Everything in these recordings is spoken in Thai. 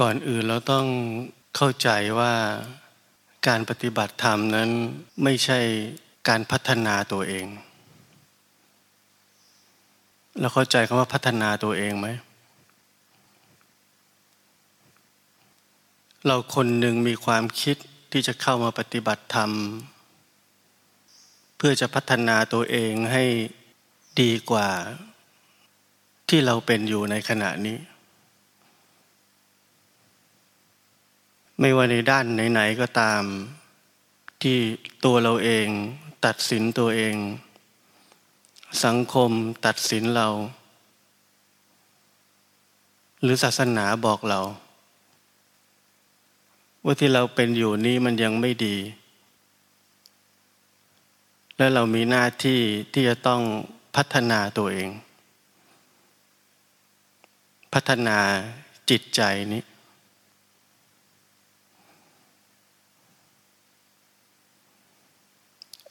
ก่อนอื่นเราต้องเข้าใจว่าการปฏิบัติธรรมนั้นไม่ใช่การพัฒนาตัวเอง เราเข้าใจคำว่าพัฒนาตัวเองไหม เราคนหนึ่งมีความคิดที่จะเข้ามาปฏิบัติธรรม เพื่อจะพัฒนาตัวเองให้ดีกว่าที่เราเป็นอยู่ในขณะนี้ ไม่ว่าในด้านไหนๆก็ตาม ที่ตัวเราเองตัดสินตัวเอง สังคมตัดสินเรา หรือศาสนาบอกเรา ว่าที่เราเป็นอยู่นี้มันยังไม่ดี และเรามีหน้าที่ที่จะต้องพัฒนาตัวเอง พัฒนาจิตใจนี้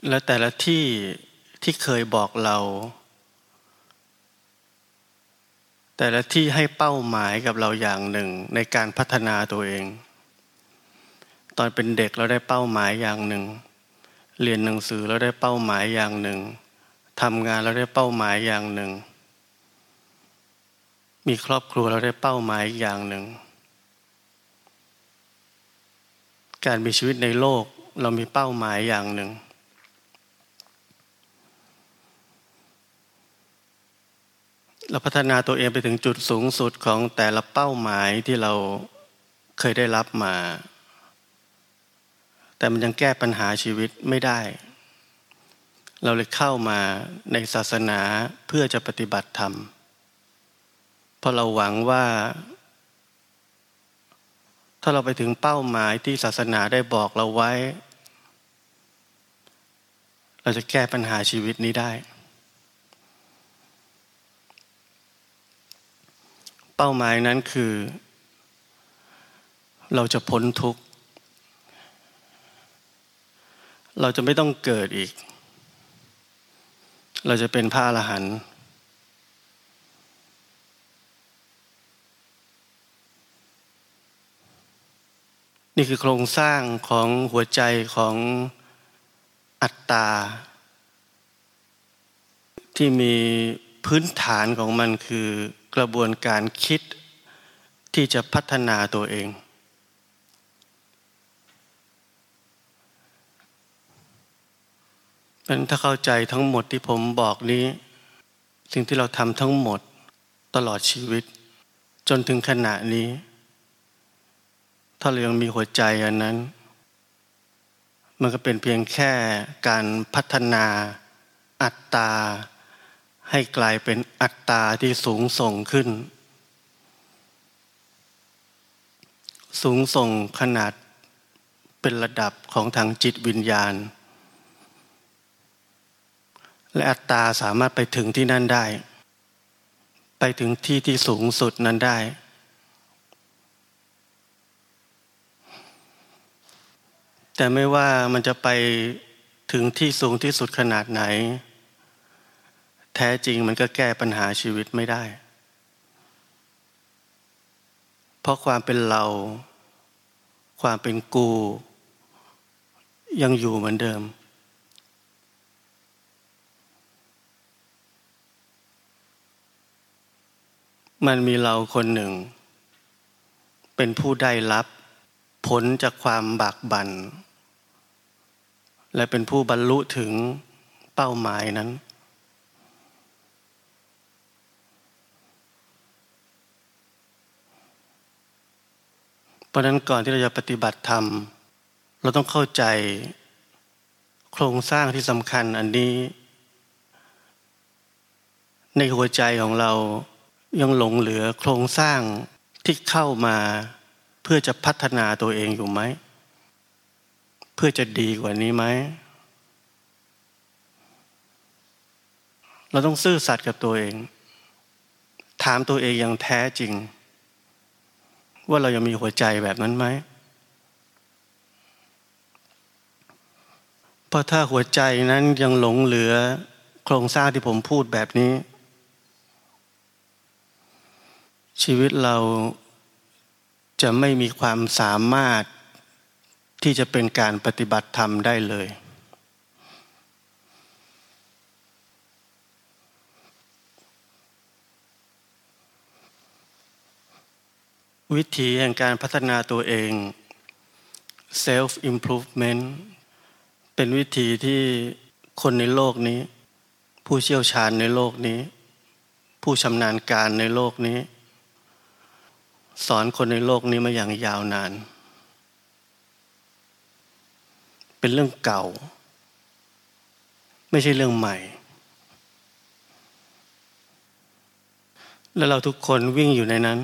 และแต่ละที่ที่เคยบอกเรา แต่ละที่ให้เป้าหมายกับเราอย่างหนึ่งในการพัฒนาตัวเอง ตอนเป็นเด็กเราได้เป้าหมายอย่างหนึ่ง เรียนหนังสือเราได้เป้าหมายอย่างหนึ่งทำงานเราได้เป้าหมายอย่างหนึ่ง มีครอบครัวเราได้เป้าหมายอย่างหนึ่ง การมีชีวิตในโลกเรามีเป้าหมายอย่างหนึ่ง เราพัฒนาตัวเองไปถึงจุดสูงสุดของแต่ละเป้าหมายที่เราเคยได้รับมา แต่มันยังแก้ปัญหาชีวิตไม่ได้ เราเลยเข้ามาในศาสนาเพื่อจะปฏิบัติธรรม เพราะเราหวังว่า ถ้าเราไปถึงเป้าหมายที่ศาสนาได้บอกเราไว้ เราจะแก้ปัญหาชีวิตนี้ได้ เป้าหมายนั้นคือ เราจะพ้นทุกข์ เราจะไม่ต้องเกิดอีก เราจะเป็นพระอรหันต์นี่คือโครงสร้างของหัวใจของอัตตา ที่มีพื้นฐานของมันคือ กระบวนการคิดที่จะพัฒนาตัวเองเพราะถ้าเข้าใจทั้งหมดที่ผมบอกนี้ สิ่งที่เราทำทั้งหมดตลอดชีวิต จนถึงขณะนี้ ถ้าเรายังมีหัวใจอันนั้น มันก็เป็นเพียงแค่การพัฒนาอัตตา ให้กลายเป็นอัตตาที่สูงส่งขึ้น สูงส่งขนาดเป็นระดับของทางจิตวิญญาณ และอัตตาสามารถไปถึงที่นั่นได้ ไปถึงที่ที่สูงสุดนั้นได้ แต่ไม่ว่ามันจะไปถึงที่สูงที่สุดขนาดไหน แท้จริงมันก็แก้ปัญหาชีวิตไม่ได้ เพราะความเป็นเรา ความเป็นกู ยังอยู่เหมือนเดิม มันมีเราคนหนึ่ง เป็นผู้ได้รับผลจากความบากบัน่นและเป็นผู้บรรลุถึงเป้าหมายนั้น เพราะนั้นก่อนที่เราจะปฏิบัติธรรม เราต้องเข้าใจ โครงสร้างที่สำคัญอันนี้ ในหัวใจของเรายังหลงเหลือโครงสร้างที่เข้ามาเพื่อจะพัฒนาตัวเองอยู่ไหม เพื่อจะดีกว่านี้ไหม เราต้องซื่อสัตย์กับตัวเอง ถามตัวเองอย่างแท้จริง ว่าเรายังมีหัวใจแบบนั้นไหมเพราะถ้าหัวใจนั้นยังหลงเหลือโครงสร้างที่ผมพูดแบบนี้ ชีวิตเราจะไม่มีความสามารถที่จะเป็นการปฏิบัติธรรมได้เลย วิธีแห่งการพัฒนาตัวเอง self improvement เป็นวิธีที่คนในโลกนี้ ผู้เชี่ยวชาญในโลกนี้ ผู้ชำนาญการในโลกนี้ สอนคนในโลกนี้มาอย่างยาวนาน เป็นเรื่องเก่า ไม่ใช่เรื่องใหม่ แล้วเราทุกคนวิ่งอยู่ในนั้น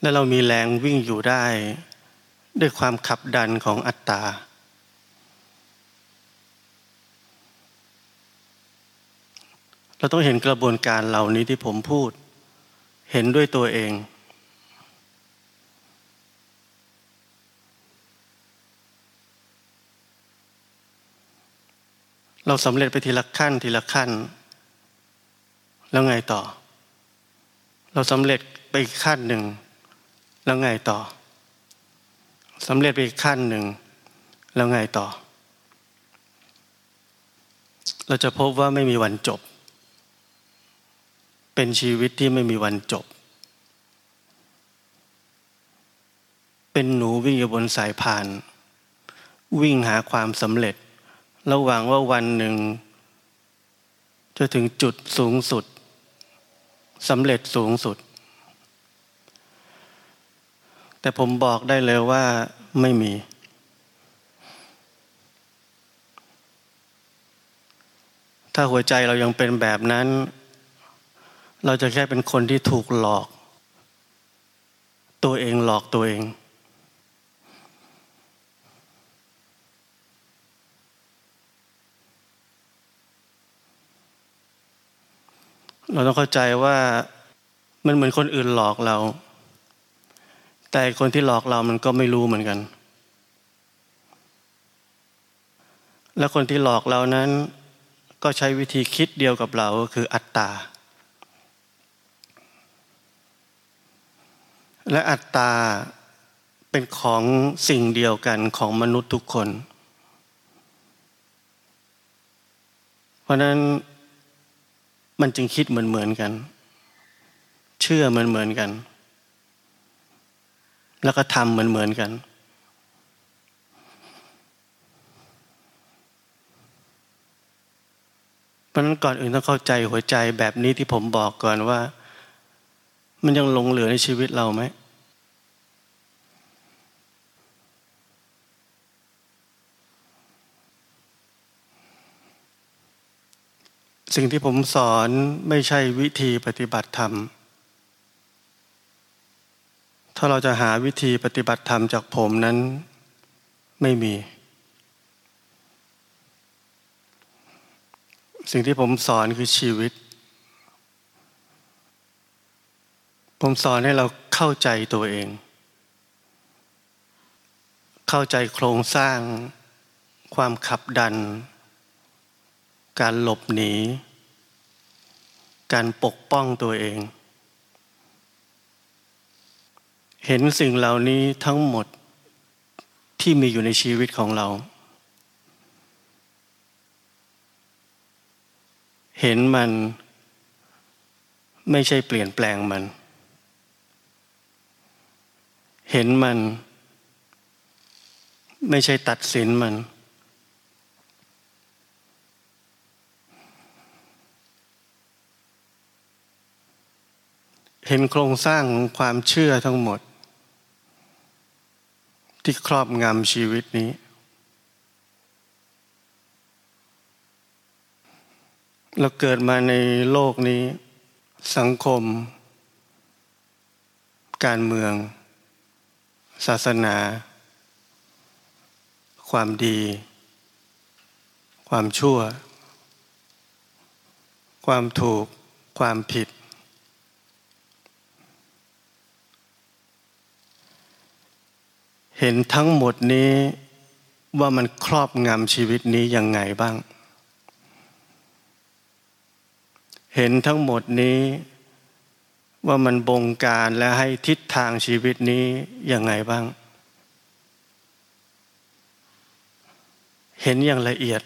และเรามีแรงวิ่งอยู่ได้ ด้วยความขับดันของอัตตา เราต้องเห็นกระบวนการเหล่านี้ที่ผมพูด เห็นด้วยตัวเองเราสำเร็จไปทีละขั้นทีละขั้น แล้วไงต่อ เราสำเร็จไปอีกขั้นหนึ่ง แล้วไงต่อสำเร็จไปอีกขั้นหนึ่ง แล้วไงต่อ เราจะพบว่าไม่มีวันจบ เป็นชีวิตที่ไม่มีวันจบ เป็นหนูวิ่งอยู่บนสายพาน วิ่งหาความสำเร็จ ระหวังว่าวันหนึ่ง จะถึงจุดสูงสุดสำเร็จสูงสุด แต่ผมบอกได้เลยว่าไม่มี ถ้าหัวใจเรายังเป็นแบบนั้น เราจะแค่เป็นคนที่ถูกหลอก ตัวเองหลอกตัวเองเราต้องเข้าใจว่ามันเหมือนคนอื่นหลอกเรา แต่คนที่หลอกเรามันก็ไม่รู้เหมือนกัน และคนที่หลอกเรานั้น ก็ใช้วิธีคิดเดียวกับเราก็คืออัตตา และอัตตาเป็นของสิ่งเดียวกันของมนุษย์ทุกคน เพราะนั้นมันจึงคิดเหมือนเหมือนกัน เชื่อเหมือนเหมือนกัน แล้วก็ทำเหมือนเหมือนกัน เพราะนั้นก่อนอื่นต้องเข้าใจหัวใจแบบนี้ที่ผมบอกก่อนว่า มันยังหลงเหลือในชีวิตเราไหมสิ่งที่ผมสอนไม่ใช่วิธีปฏิบัติธรรม ถ้าเราจะหาวิธีปฏิบัติธรรมจากผมนั้นไม่มี สิ่งที่ผมสอนคือชีวิต ผมสอนให้เราเข้าใจตัวเอง เข้าใจโครงสร้าง ความขับดัน การหลบหนี การปกป้องตัวเอง เห็นสิ่งเหล่านี้ทั้งหมดที่มีอยู่ในชีวิตของเรา เห็นมันไม่ใช่เปลี่ยนแปลงมัน เห็นมัน ไม่ใช่ตัดสินมัน เห็นโครงสร้างของความเชื่อทั้งหมด ที่ครอบงำชีวิตนี้ เราเกิดมาในโลกนี้ สังคม การเมือง ศาสนา ความดี ความชั่ว ความถูก ความผิด เห็นทั้งหมดนี้ว่ามันครอบงำชีวิตนี้ยังไงบ้าง เห็นทั้งหมดนี้ว่ามันบงการและให้ทิศทางชีวิตนี้ยังไงบ้าง เห็นอย่างละเอียด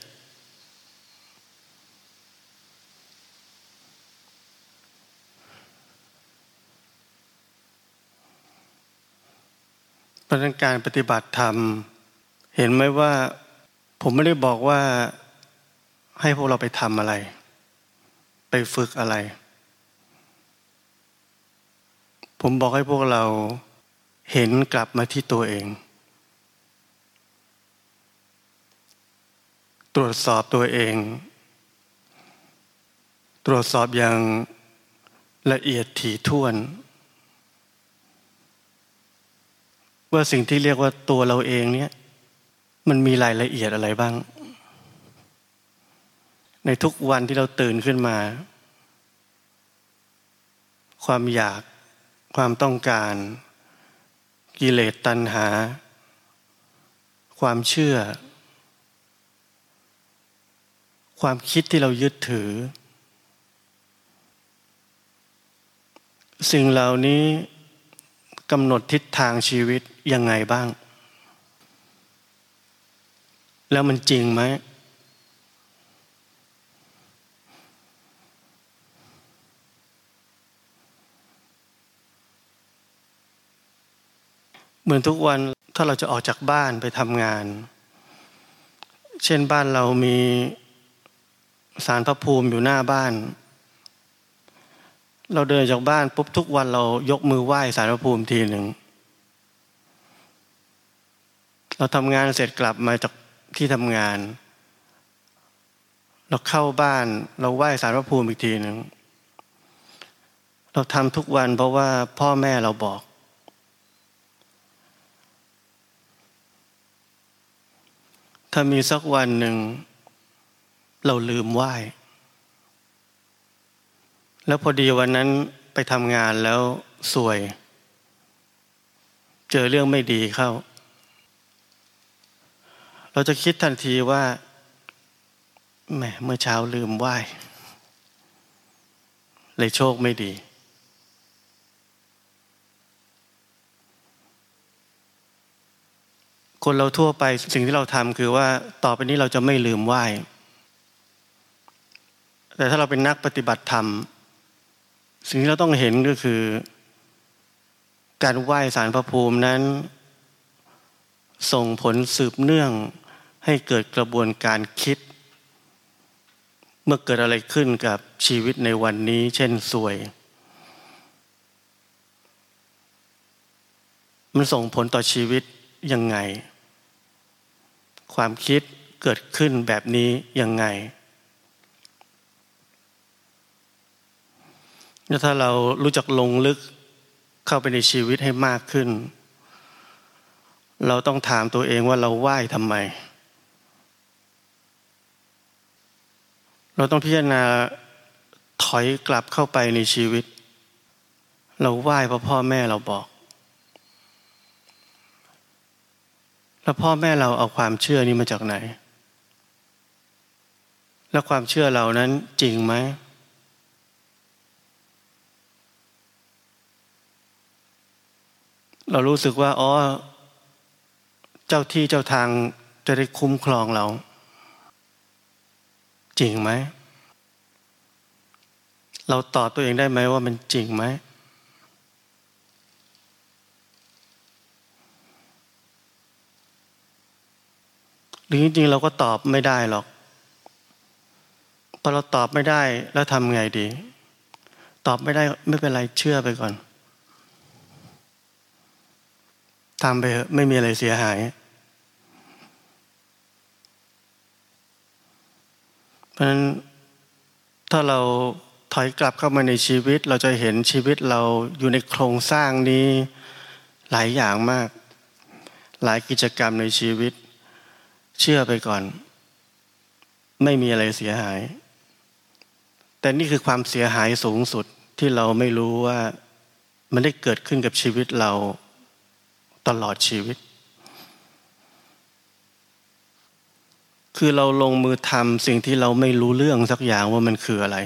ประการปฏิบัติธรรม เห็นไหมว่าผมไม่ได้บอกว่าให้พวกเราไปทำอะไร ไปฝึกอะไร ผมบอกให้พวกเราเห็นกลับมาที่ตัวเอง ตรวจสอบตัวเอง ตรวจสอบอย่างละเอียดถี่ถ้วน ว่าสิ่งที่เรียกว่าตัวเราเองเนี่ย มันมีรายละเอียดอะไรบ้าง ในทุกวันที่เราตื่นขึ้นมา ความอยากความต้องการ กิเลสตัณหา ความเชื่อ ความคิดที่เรายึดถือ สิ่งเหล่านี้ กำหนดทิศทางชีวิตยังไงบ้าง แล้วมันจริงไหม เหมือนทุกวันถ้าเราจะออกจากบ้านไปทำงาน เช่นบ้านเรามีสารพระภูมิอยู่หน้าบ้าน เราเดินจากบ้านปุ๊บทุกวันเรายกมือไหว้สารพระภูมิทีหนึ่ง เราทำงานเสร็จกลับมาจากที่ทำงาน เราเข้าบ้านเราไหว้สารพระภูมิอีกทีหนึ่ง เราทำทุกวันเพราะว่าพ่อแม่เราบอก ถ้ามีสักวันหนึ่ง เราลืมไหว้ แล้วพอดีวันนั้นไปทำงานแล้วสวย เจอเรื่องไม่ดีเข้า เราจะคิดทันทีว่าแหมเมื่อเช้าลืมไหว้เลยโชคไม่ดี คนเราทั่วไปสิ่งที่เราทำคือว่าต่อไปนี้เราจะไม่ลืมไหว้ แต่ถ้าเราเป็นนักปฏิบัติธรรม สิ่งที่เราต้องเห็นก็คือ การไหว้สารพระภูมินั้น ส่งผลสืบเนื่องให้เกิดกระบวนการคิด เมื่อเกิดอะไรขึ้นกับชีวิตในวันนี้ เช่นสวย มันส่งผลต่อชีวิตยังไง ความคิดเกิดขึ้นแบบนี้ยังไงแล้ว ถ้าเรารู้จักลงลึกเข้าไปในชีวิตให้มากขึ้น เราต้องถามตัวเองว่าเราไหว้ทำไม เราต้องพิจารณาถอยกลับเข้าไปในชีวิต เราไหว้เพราะพ่อแม่เราบอก แล้วพ่อแม่เราเอาความเชื่อนี้มาจากไหน แล้วความเชื่อเรานั้นจริงไหม เรารู้สึกว่าอ๋อเจ้าที่เจ้าทางจะได้คุ้มครองเรา จริงไหม เราตอบตัวเองได้ไหมว่ามันจริงไหม หรือจริงๆเราก็ตอบไม่ได้หรอกพอเราตอบไม่ได้แล้วทำไงดี ตอบไม่ได้ไม่เป็นไรเชื่อไปก่อน ทำไปเถอะไม่มีอะไรเสียหาย เพราะฉะนั้นถ้าเราถอยกลับเข้ามาในชีวิต เราจะเห็นชีวิตเราอยู่ในโครงสร้างนี้หลายอย่างมาก หลายกิจกรรมในชีวิต เชื่อไปก่อน ไม่มีอะไรเสียหาย แต่นี่คือความเสียหายสูงสุดที่เราไม่รู้ว่ามันได้เกิดขึ้นกับชีวิตเรา ตลอดชีวิต คือเราลงมือทำสิ่งที่เราไม่รู้เรื่องสักอย่างว่ามันคืออะไร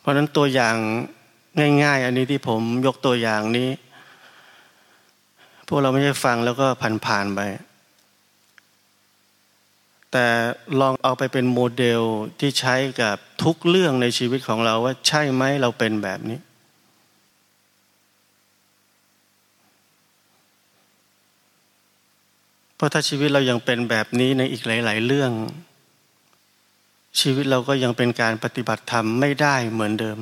เพราะนั้นตัวอย่างง่าย ๆ อันนี้ที่ผมยกตัวอย่างนี้ พวกเราไม่ได้ฟังแล้วก็ผ่านๆไป แต่ลองเอาไปเป็นโมเดลที่ใช้กับทุกเรื่องในชีวิตของเราว่าใช่ไหมเราเป็นแบบนี้ เพราะถ้าชีวิตเรายังเป็นแบบนี้ในอีกหลาย ๆ เรื่อง ชีวิตเราก็ยังเป็นการปฏิบัติธรรมไม่ได้เหมือนเดิม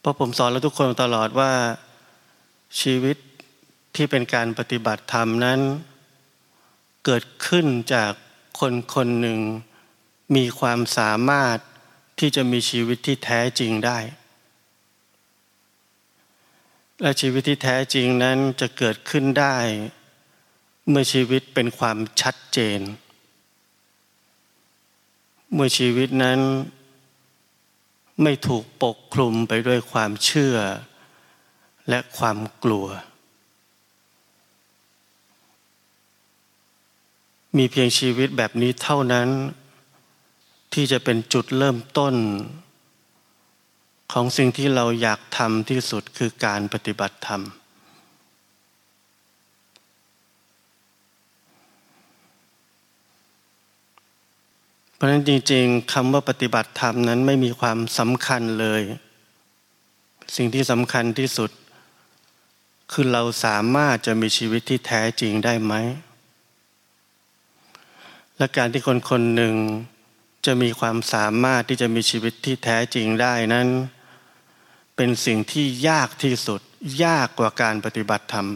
เพราะผมสอนเราทุกคนตลอดว่าชีวิต ที่เป็นการปฏิบัติธรรมนั้น เกิดขึ้นจากคนคนหนึ่ง มีความสามารถที่จะมีชีวิตที่แท้จริงได้ และชีวิตที่แท้จริงนั้นจะเกิดขึ้นได้ เมื่อชีวิตเป็นความชัดเจน เมื่อชีวิตนั้น ไม่ถูกปกคลุมไปด้วยความเชื่อ และความกลัว มีเพียงชีวิตแบบนี้เท่านั้น ที่จะเป็นจุดเริ่มต้น ของสิ่งที่เราอยากทำที่สุดคือการปฏิบัติธรรม เพราะฉะนั้นจริงๆคำว่าปฏิบัติธรรมนั้นไม่มีความสำคัญเลย สิ่งที่สำคัญที่สุด คือเราสามารถจะมีชีวิตที่แท้จริงได้ไหม และการที่คนคนหนึ่งจะมีความสามารถที่จะมีชีวิตที่แท้จริงได้นั้น เป็นสิ่งที่ยากที่สุด ยากกว่าการปฏิบัติธรรม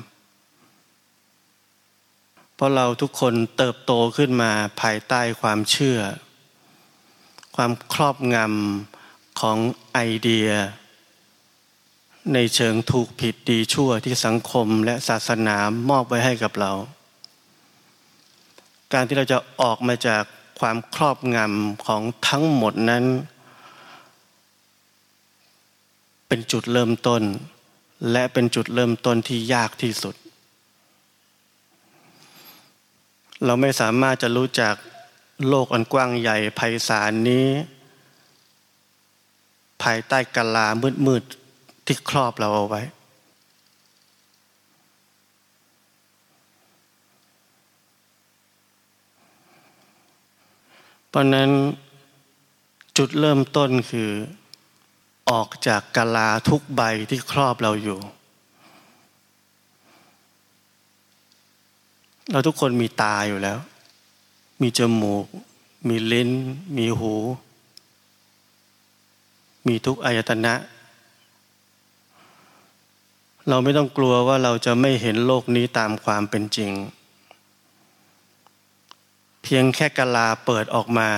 เพราะเราทุกคนเติบโตขึ้นมาภายใต้ความเชื่อ ความครอบงำของไอเดีย ในเชิงถูกผิดดีชั่วที่สังคมและศาสนามอบไว้ให้กับเรา การที่เราจะออกมาจากความครอบงำของทั้งหมดนั้น เป็นจุดเริ่มต้น และเป็นจุดเริ่มต้นที่ยากที่สุด เราไม่สามารถจะรู้จักโลกอันกว้างใหญ่ไพศาลนี้ ภายใต้กาลามืดๆที่ครอบเราเอาไว้ ราะนั้นจุดเริ่มต้นคือออกจากกาลาทุกใบที่ครอบเราอยู่ เราทุกคนมีตาอยู่แล้ว มีจมูก มีลิ้น มีหู มีทุกอายตนะ เราไม่ต้องกลัวว่าเราจะไม่เห็นโลกนี้ตามความเป็นจริง เพียงแค่กะลาเปิดออกมา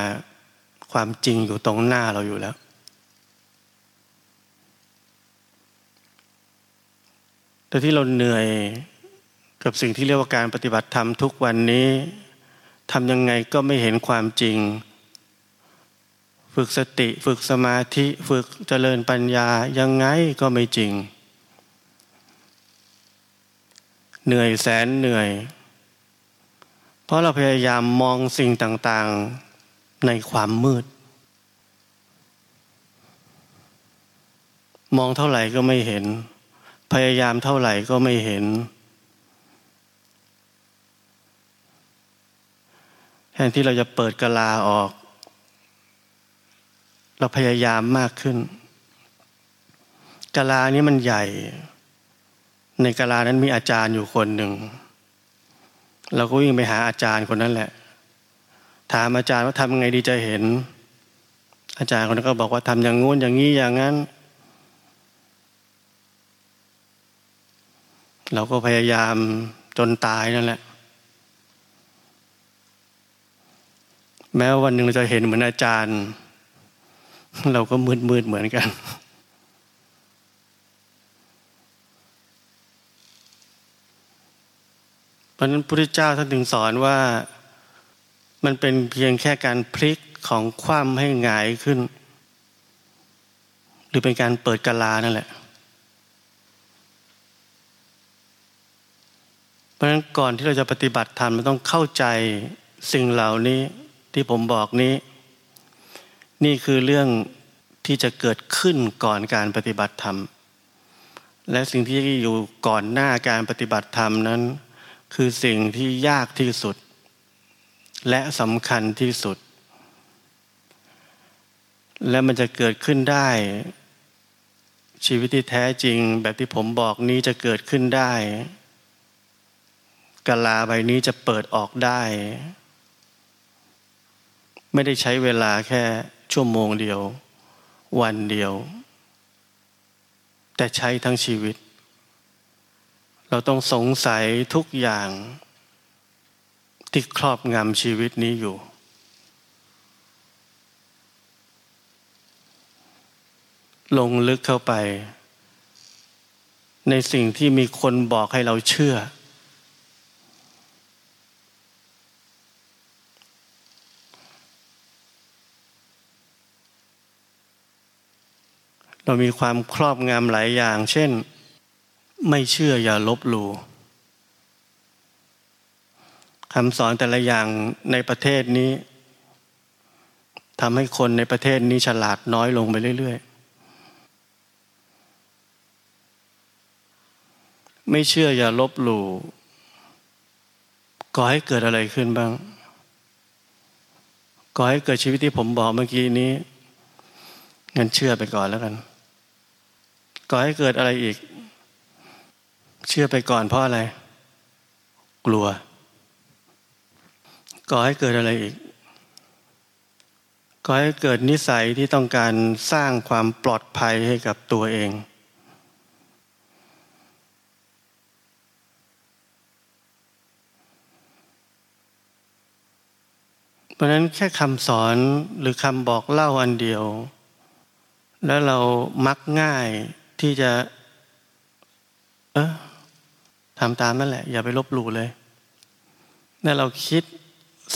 ความจริงอยู่ตรงหน้าเราอยู่แล้ว แต่ที่เราเหนื่อยกับสิ่งที่เรียกว่าการปฏิบัติธรรมทุกวันนี้ทำยังไงก็ไม่เห็นความจริง ฝึกสติฝึกสมาธิฝึกเจริญปัญญายังไงก็ไม่จริง เหนื่อยแสนเหนื่อย เพราะเราพยายามมองสิ่งต่างๆในความมืด มองเท่าไหร่ก็ไม่เห็น พยายามเท่าไหร่ก็ไม่เห็น แทนที่เราจะเปิดกะลาออก เราพยายามมากขึ้นกะลานี้มันใหญ่ ในกะลานั้นมีอาจารย์อยู่คนหนึ่ง เราก็วิ่งไปหาอาจารย์คนนั้นแหละ ถามอาจารย์ว่าทำยังไงดีจะเห็น อาจารย์คนนั้นก็บอกว่าทำอย่างงู้นอย่างนี้อย่างนั้น เราก็พยายามจนตายนั่นแหละ แม้วันหนึ่งเราจะเห็นเหมือนอาจารย์ เราก็มืดมืดเหมือนกัน เพ ราะนั้นพระพุทธเจ้าท่านถึงสอนว่ามันเป็นเพียงแค่การพลิกของความให้หงายขึ้น หรือเป็นการเปิดกาลานั่นแหละ เพราะฉะนั้นก่อนที่เราจะปฏิบัติธรรมมันต้องเข้าใจสิ่งเหล่านี้ที่ผมบอกนี้ นี่คือเรื่องที่จะเกิดขึ้นก่อนการปฏิบัติธรรม และสิ่งที่อยู่ก่อนหน้าการปฏิบัติธรรมนั้น คือสิ่งที่ยากที่สุด และสำคัญที่สุด และมันจะเกิดขึ้นได้ ชีวิตที่แท้จริงแบบที่ผมบอกนี้จะเกิดขึ้นได้กะลาใบนี้จะเปิดออกได้ ไม่ได้ใช้เวลาแค่ชั่วโมงเดียว วันเดียว แต่ใช้ทั้งชีวิต เราต้องสงสัยทุกอย่างที่ครอบงำชีวิตนี้อยู่ ลงลึกเข้าไป ในสิ่งที่มีคนบอกให้เราเชื่อ เรามีความครอบงำหลายอย่าง เช่น ไม่เชื่ออย่าลบหลู่คำสอนแต่ละอย่างในประเทศนี้ทำให้คนในประเทศนี้ฉลาดน้อยลงไปเรื่อย ๆ ไม่เชื่ออย่าลบหลู่ก่อให้เกิดอะไรขึ้นบ้าง ก่อให้เกิดชีวิตที่ผมบอกเมื่อกี้นี้งั้นเชื่อไปก่อนแล้วกัน ก่อให้เกิดอะไรอีก เชื่อไปก่อนเพราะอะไร กลัว ก่อให้เกิดอะไรอีก ก่อให้เกิดนิสัยที่ต้องการสร้างความปลอดภัยให้กับตัวเองเพราะนั้นแค่คำสอนหรือคำบอกเล่าอันเดียว แล้วเรามักง่ายที่จะ เออ ทำตามนั่นแหละ อย่าไปลบหลู่เลยนั่นเราคิด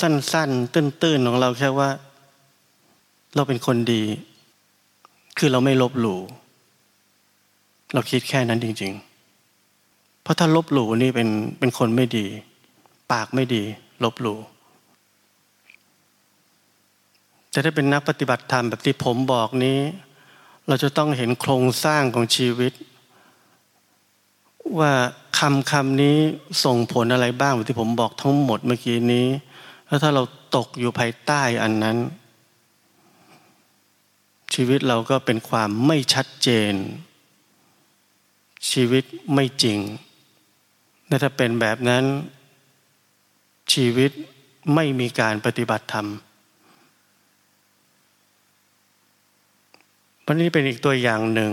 สั้นๆ ตื้นๆ ของเราแค่ว่า เราเป็นคนดี คือเราไม่ลบหลู่เราคิดแค่นั้นจริง ๆ เพราะถ้าลบหลู่นี่เป็นเป็นคนไม่ดี ปากไม่ดี ลบหลู่แต่ถ้าเป็นนักปฏิบัติธรรมแบบที่ผมบอกนี้ เราจะต้องเห็นโครงสร้างของชีวิต ว่าคำคำนี้ส่งผลอะไรบ้างที่ผมบอกทั้งหมดเมื่อกี้นี้แล้วถ้าเราตกอยู่ภายใต้อันนั้น ชีวิตเราก็เป็นความไม่ชัดเจน ชีวิตไม่จริงและถ้าเป็นแบบนั้น ชีวิตไม่มีการปฏิบัติธรรมเพราะนี้เป็นอีกตัวอย่างหนึ่ง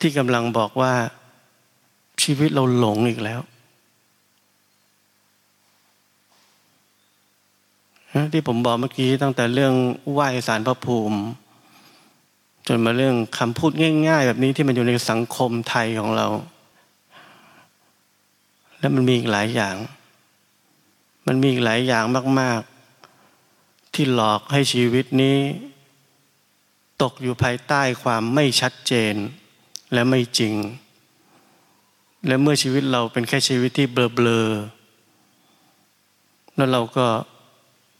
ที่กำลังบอกว่าชีวิตเราหลงอีกแล้วที่ผมบอกเมื่อกี้ตั้งแต่เรื่องไหว้สารพระภูมิ จนมาเรื่องคำพูดง่าย ๆ แบบนี้ที่มันอยู่ในสังคมไทยของเรา และมันมีอีกหลายอย่าง มันมีอีกหลายอย่างมาก ๆ ที่หลอกให้ชีวิตนี้ ตกอยู่ภายใต้ความไม่ชัดเจน และไม่จริง และเมื่อชีวิตเราเป็นแค่ชีวิตที่เบลอๆแล้วเราก็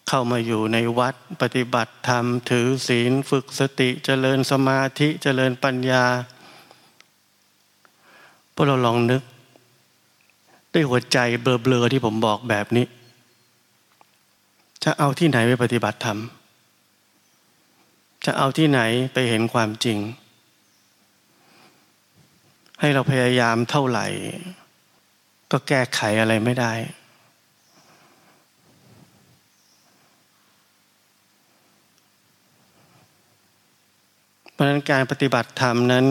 เข้ามาอยู่ในวัดปฏิบัติธรรม ถือศีลฝึกสติเจริญสมาธิเจริญปัญญาพวกเราลองนึก ด้วยหัวใจเบลอๆที่ผมบอกแบบนี้ จะเอาที่ไหนไปปฏิบัติธรรม จะเอาที่ไหนไปเห็นความจริง ให้เราพยายามเท่าไหร่ ก็แก้ไขอะไรไม่ได้ เพราะนั้นการปฏิบัติธรรมนั้น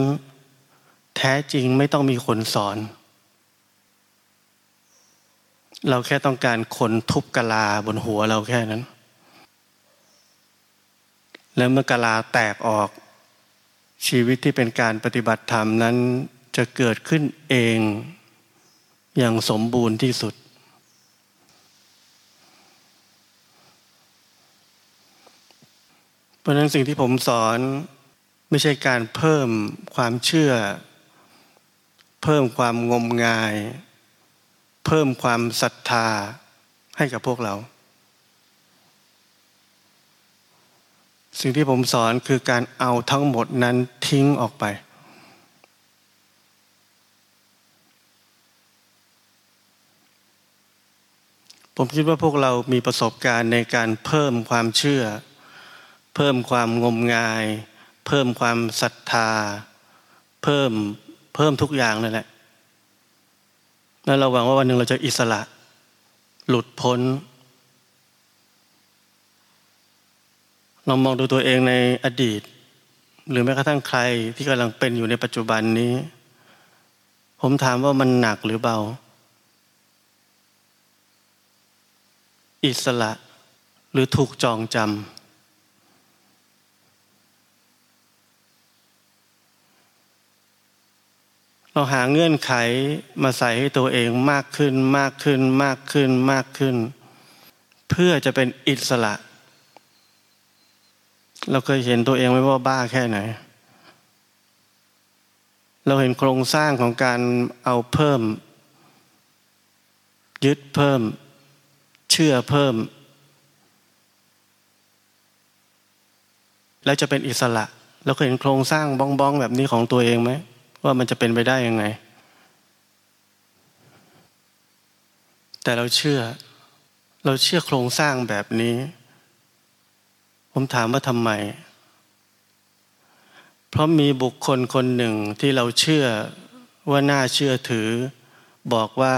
แท้จริงไม่ต้องมีคนสอน เราแค่ต้องการคนทุบกะลาบนหัวเราแค่นั้น และเมื่อกะลาแตกออกชีวิตที่เป็นการปฏิบัติธรรมนั้น จะเกิดขึ้นเองอย่างสมบูรณ์ที่สุด เพราะนั้นสิ่งที่ผมสอนไม่ใช่การเพิ่มความเชื่อ เพิ่มความงมงาย เพิ่มความศรัทธาให้กับพวกเรา สิ่งที่ผมสอนคือการเอาทั้งหมดนั้นทิ้งออกไป ผมคิดว่าพวกเรามีประสบการณ์ในการเพิ่มความเชื่อ เพิ่มความงมงาย เพิ่มความศรัทธา เพิ่มเพิ่มทุกอย่างนั่นแหละแล้วเราหวังว่าวันหนึ่งเราจะอิสระ หลุดพ้นลองมองดูตัวเองในอดีต หรือแม้กระทั่งใครที่กำลังเป็นอยู่ในปัจจุบันนี้ ผมถามว่ามันหนักหรือเบา อิสระ หรือถูกจองจำเราหาเงื่อนไขมาใส่ให้ตัวเองมากขึ้นมากขึ้นมากขึ้นมากขึ้น เพื่อจะเป็นอิสระ เราเคยเห็นตัวเองไหมว่าบ้าแค่ไหน เราเห็นโครงสร้างของการเอาเพิ่ม ยึดเพิ่ม เชื่อเพิ่ม แล้วจะเป็นอิสระเราเคยเห็นโครงสร้างบ้องๆแบบนี้ของตัวเองไหมว่ามันจะเป็นไปได้ยังไง แต่เราเชื่อ เราเชื่อโครงสร้างแบบนี้ ผมถามว่าทำไม เพราะมีบุคคลคนหนึ่งที่เราเชื่อว่าน่าเชื่อถือ บอกว่า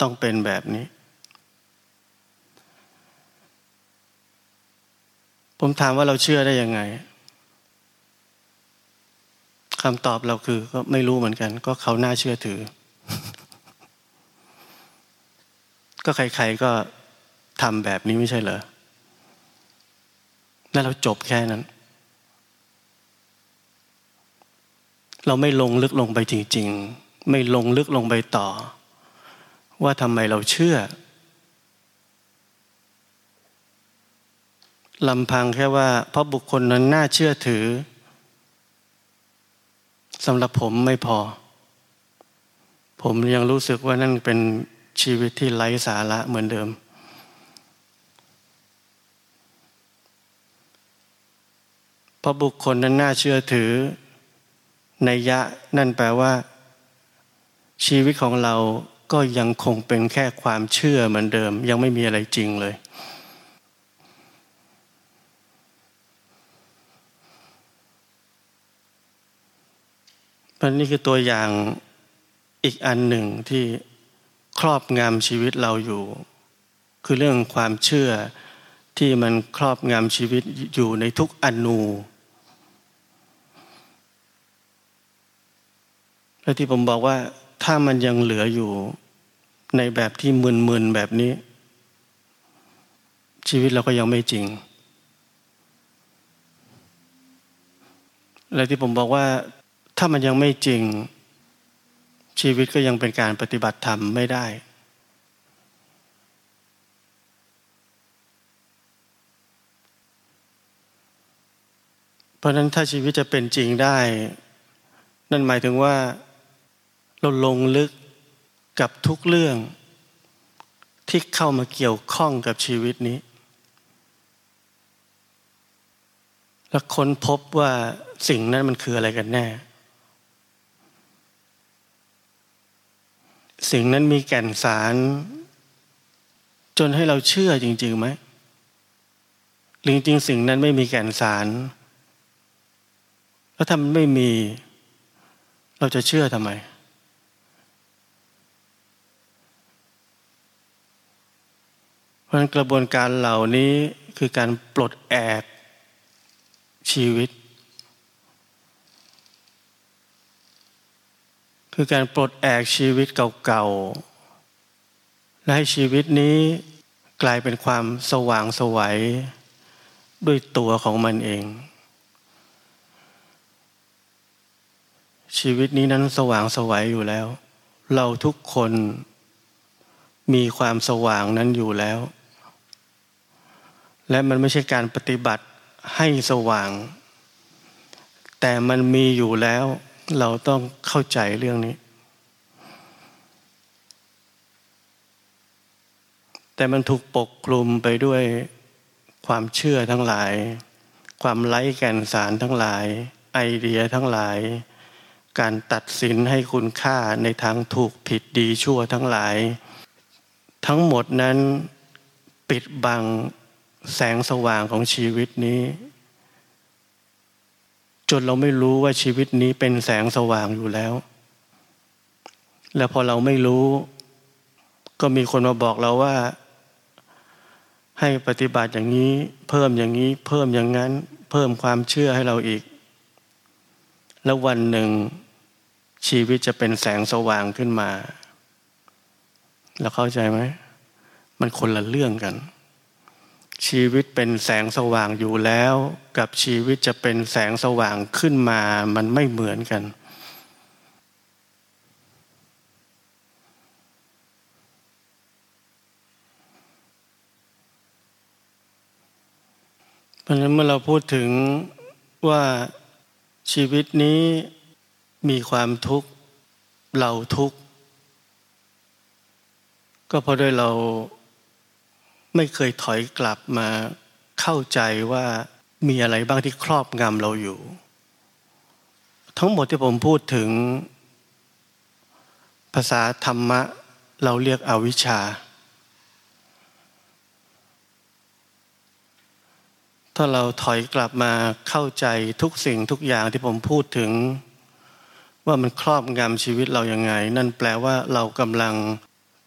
ต้องเป็นแบบนี้ ผมถามว่าเราเชื่อได้ยังไงคำตอบเราคือก็ไม่รู้เหมือนกัน ก็เขาน่าเชื่อถือ ก็ใครๆก็ทำแบบนี้ไม่ใช่เหรอแล้วเราจบแค่นั้น เราไม่ลงลึกลงไปจริง ๆ ไม่ลงลึกลงไปต่อ ว่าทำไมเราเชื่อ ลำพังแค่ว่า เพราะบุคคลนั้นน่าเชื่อถือสำหรับผมไม่พอ ผมยังรู้สึกว่านั่นเป็นชีวิตที่ไร้สาระเหมือนเดิม เพราะบุคคลนั้นน่าเชื่อถือในยะนั่นแปลว่า ชีวิตของเราก็ยังคงเป็นแค่ความเชื่อเหมือนเดิม ยังไม่มีอะไรจริงเลย มันนี่คือตัวอย่างอีกอันหนึ่งที่ครอบงำชีวิตเราอยู่ คือเรื่องความเชื่อที่มันครอบงำชีวิตอยู่ในทุกอนูและที่ผมบอกว่าถ้ามันยังเหลืออยู่ในแบบที่มึนๆแบบนี้ ชีวิตเราก็ยังไม่จริง และที่ผมบอกว่า ถ้ามันยังไม่จริงชีวิตก็ยังเป็นการปฏิบัติธรรมไม่ได้ เพราะนั้นถ้าชีวิตจะเป็นจริงได้ นั่นหมายถึงว่าเราลงลึกกับทุกเรื่องที่เข้ามาเกี่ยวข้องกับชีวิตนี้ และค้นพบว่าสิ่งนั้นมันคืออะไรกันแน่ สิ่งนั้นมีแก่นสาร จนให้เราเชื่อจริงๆไหมหรือจริงสิ่งนั้นไม่มีแก่นสาร แล้วถ้ามันไม่มี เราจะเชื่อทำไม เพราะกระบวนการเหล่านี้คือการปลดแอกชีวิต คือการปลดแอกชีวิตเก่าๆและให้ชีวิตนี้กลายเป็นความสว่างสวัยด้วยตัวของมันเอง ชีวิตนี้นั้นสว่างสวัยอยู่แล้ว เราทุกคนมีความสว่างนั้นอยู่แล้ว และมันไม่ใช่การปฏิบัติให้สว่าง แต่มันมีอยู่แล้ว เราต้องเข้าใจเรื่องนี้ แต่มันถูกปกคลุมไปด้วยความเชื่อทั้งหลาย ความไร้แก่นสารทั้งหลาย ไอเดียทั้งหลาย การตัดสินให้คุณค่าในทางถูกผิดดีชั่วทั้งหลาย ทั้งหมดนั้นปิดบังแสงสว่างของชีวิตนี้ จนเราไม่รู้ว่าชีวิตนี้เป็นแสงสว่างอยู่แล้ว แล้วพอเราไม่รู้ ก็มีคนมาบอกเราว่า ให้ปฏิบัติอย่างนี้ เพิ่มอย่างนี้ เพิ่มอย่างนั้น เพิ่มความเชื่อให้เราอีก แล้ววันหนึ่งชีวิตจะเป็นแสงสว่างขึ้นมาเราเข้าใจไหม มันคนละเรื่องกัน ชีวิตเป็นแสงสว่างอยู่แล้ว กับชีวิตจะเป็นแสงสว่างขึ้นมามันไม่เหมือนกัน เพราะฉะนั้นเมื่อเราพูดถึงว่าชีวิตนี้มีความทุกข์เราทุกข์ก็เพราะด้วยเรา ไม่เคยถอยกลับมาเข้าใจว่ามีอะไรบ้างที่ครอบงำเราอยู่ ทั้งหมดที่ผมพูดถึง ภาษาธรรมะเราเรียกอวิชชา ถ้าเราถอยกลับมาเข้าใจทุกสิ่งทุกอย่างที่ผมพูดถึง ว่ามันครอบงำชีวิตเราอยังไง นั่นแปลว่าเรากำลัง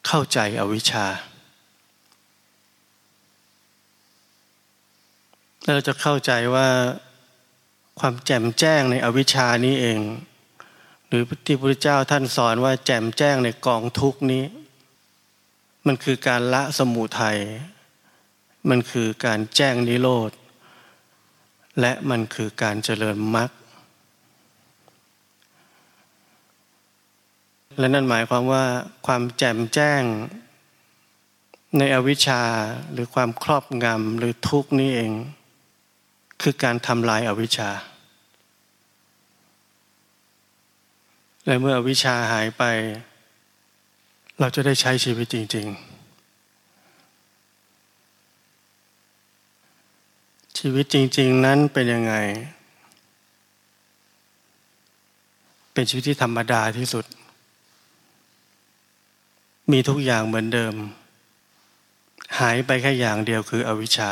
เข้าใจอวิชชา เราจะเข้าใจว่าความแจ่มแจ้งในอวิชชานี้เอง หรือที่พระพุทธเจ้าท่านสอนว่าแจ่มแจ้งในกองทุกนี้ มันคือการละสมุทัยมันคือการแจ้งนิโรธและมันคือการเจริญมรรคและนั่นหมายความว่าความแจ่มแจ้งในอวิชชาหรือความครอบงำหรือทุกนี้เอง คือการทำลายอาวิชชา และเมื่ออวิชชาหายไป เราจะได้ใช้ชีวิตจริง ๆ ชีวิตจริง ๆ นั้นเป็นยังไง เป็นชีวิตที่ธรรมดาที่สุด มีทุกอย่างเหมือนเดิม หายไปแค่อย่างเดียวคืออวิชชา